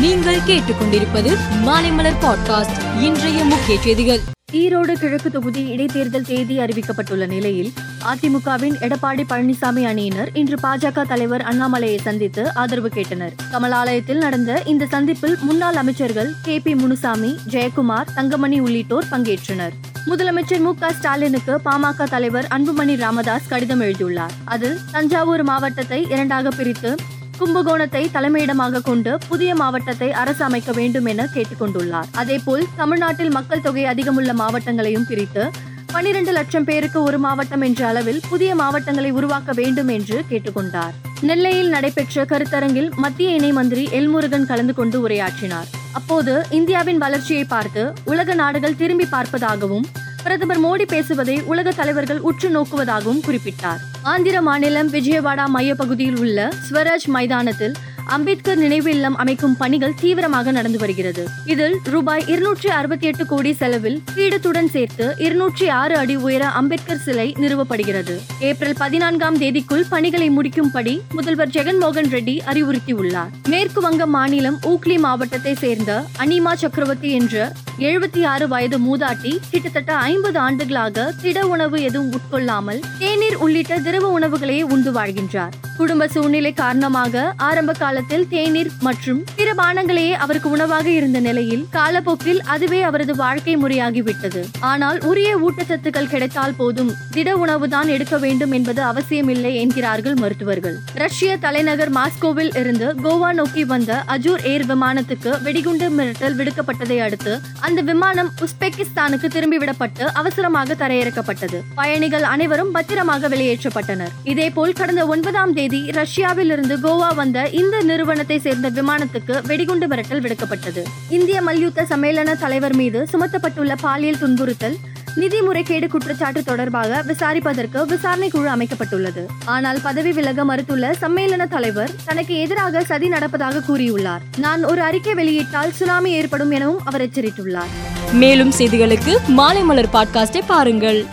நீங்கள் கேட்டுக்கொண்டிருப்பது மாலைமலர் பாட்காஸ்ட் இன்றைய முக்கிய செய்திகள். ஈரோடு கிழக்கு தொகுதி இடைத்தேர்தல் தேதி அறிவிக்கப்பட்டுள்ள நிலையில் அதிமுகவின் எடப்பாடி பழனிசாமி அணியினர் இன்று பாஜக தலைவர் அண்ணாமலையை சந்தித்து ஆதரவு கேட்டனர். கமலாலயத்தில் நடந்த இந்த சந்திப்பில் முன்னாள் அமைச்சர்கள் கே பி முனுசாமி ஜெயக்குமார் தங்கமணி உள்ளிட்டோர் பங்கேற்றனர். முதலமைச்சர் மு க ஸ்டாலினுக்கு பாமக தலைவர் அன்புமணி ராமதாஸ் கடிதம் எழுதியுள்ளார். அதில் தஞ்சாவூர் மாவட்டத்தை இரண்டாக பிரித்து கும்பகோணத்தை தலைமையிடமாக கொண்டு புதிய மாவட்டத்தை அரசு அமைக்க வேண்டும் என கேட்டுக்கொண்டுள்ளார். அதேபோல் தமிழ்நாட்டில் மக்கள் தொகை அதிகமுள்ள மாவட்டங்களையும் பிரித்து பனிரெண்டு லட்சம் பேருக்கு ஒரு மாவட்டம் என்ற அளவில் புதிய மாவட்டங்களை உருவாக்க வேண்டும் என்று கேட்டுக்கொண்டார். நெல்லையில் நடைபெற்ற கருத்தரங்கில் மத்திய இணை மந்திரி எல்முருகன் கலந்து கொண்டு உரையாற்றினார். அப்போது இந்தியாவின் வளர்ச்சியை பார்த்து உலக நாடுகள் திரும்பி பார்ப்பதாகவும் பிரதமர் மோடி பேசுவதை உலக தலைவர்கள் உற்று நோக்குவதாகவும் குறிப்பிட்டார். ஆந்திர மாநிலம் விஜயவாடா மையப்பகுதியில் உள்ள ஸ்வராஜ் மைதானத்தில் அம்பேத்கர் நினைவு இல்லம் அமைக்கும் பணிகள் தீவிரமாக நடந்து வருகிறது. இதில் ரூபாய் இருநூற்றி அறுபத்தி எட்டு கோடி செலவில் பீடத்துடன் சேர்த்து இருநூற்றி ஆறு அடி உயர அம்பேத்கர் சிலை நிறுவப்படுகிறது. ஏப்ரல் பதினான்காம் தேதிக்குள் பணிகளை முடிக்கும்படி முதல்வர் ஜெகன்மோகன் ரெட்டி அறிவுறுத்தியுள்ளார். மேற்கு வங்க மாநிலம் ஊக்லி மாவட்டத்தை சேர்ந்த அனிமா சக்கரவர்த்தி என்ற எழுபத்தி ஆறு வயது மூதாட்டி கிட்டத்தட்ட ஐம்பது ஆண்டுகளாக திட உணவு எதுவும் உட்கொள்ளாமல் தேநீர் உள்ளிட்ட திரவ உணவுகளையே உண்டு வாழ்கின்றார். குடும்ப சூழ்நிலை காரணமாக ஆரம்ப காலத்தில் தேநீர் மற்றும் பிற பானங்களையே அவருக்கு உணவாக இருந்த நிலையில் காலப்போக்கில் அதுவே அவரது வாழ்க்கை முறையாகிவிட்டது. ஆனால் உரிய ஊட்டச்சத்துக்கள் கிடைத்தால் போதும் திட உணவுதான் எடுக்க வேண்டும் என்பது அவசியமில்லை என்கிறார்கள் மருத்துவர்கள். ரஷ்ய தலைநகர் மாஸ்கோவில் இருந்து கோவா நோக்கி வந்த அஜூர் ஏர் விமானத்துக்கு வெடிகுண்டு மிரட்டல் விடுக்கப்பட்டதை அடுத்து அந்த விமானம் உஸ்பெகிஸ்தானுக்கு திரும்பிவிடப்பட்டு அவசரமாக தரையிறக்கப்பட்டது. பயணிகள் அனைவரும் பத்திரமாக வெளியேற்றப்பட்டனர். இதேபோல் கடந்த ஒன்பதாம் தேதி ரஷ்யாவில் இருந்து கோவா வந்த இந்த நிறுவனத்தை சேர்ந்த விமானத்துக்கு வெடிகுண்டு மிரட்டல் விடுக்கப்பட்டது. இந்திய மல்யுத்த சம்மேளன தலைவர் மீது சுமத்தப்பட்டுள்ள பாலியல் துன்புறுத்தல் நிதி முறைகேடு குற்றச்சாட்டு தொடர்பாக விசாரிப்பதற்கு விசாரணை குழு அமைக்கப்பட்டுள்ளது. ஆனால் பதவி விலக மறுத்துள்ள சம்மேளன தலைவர் தனக்கு எதிராக சதி நடப்பதாக கூறியுள்ளார். நான் ஒரு அறிக்கை வெளியிட்டால் சுனாமி ஏற்படும் எனவும் அவர் எச்சரித்துள்ளார். மேலும் செய்திகளுக்கு மாலைமலர் பாட்காஸ்டை பாருங்கள்.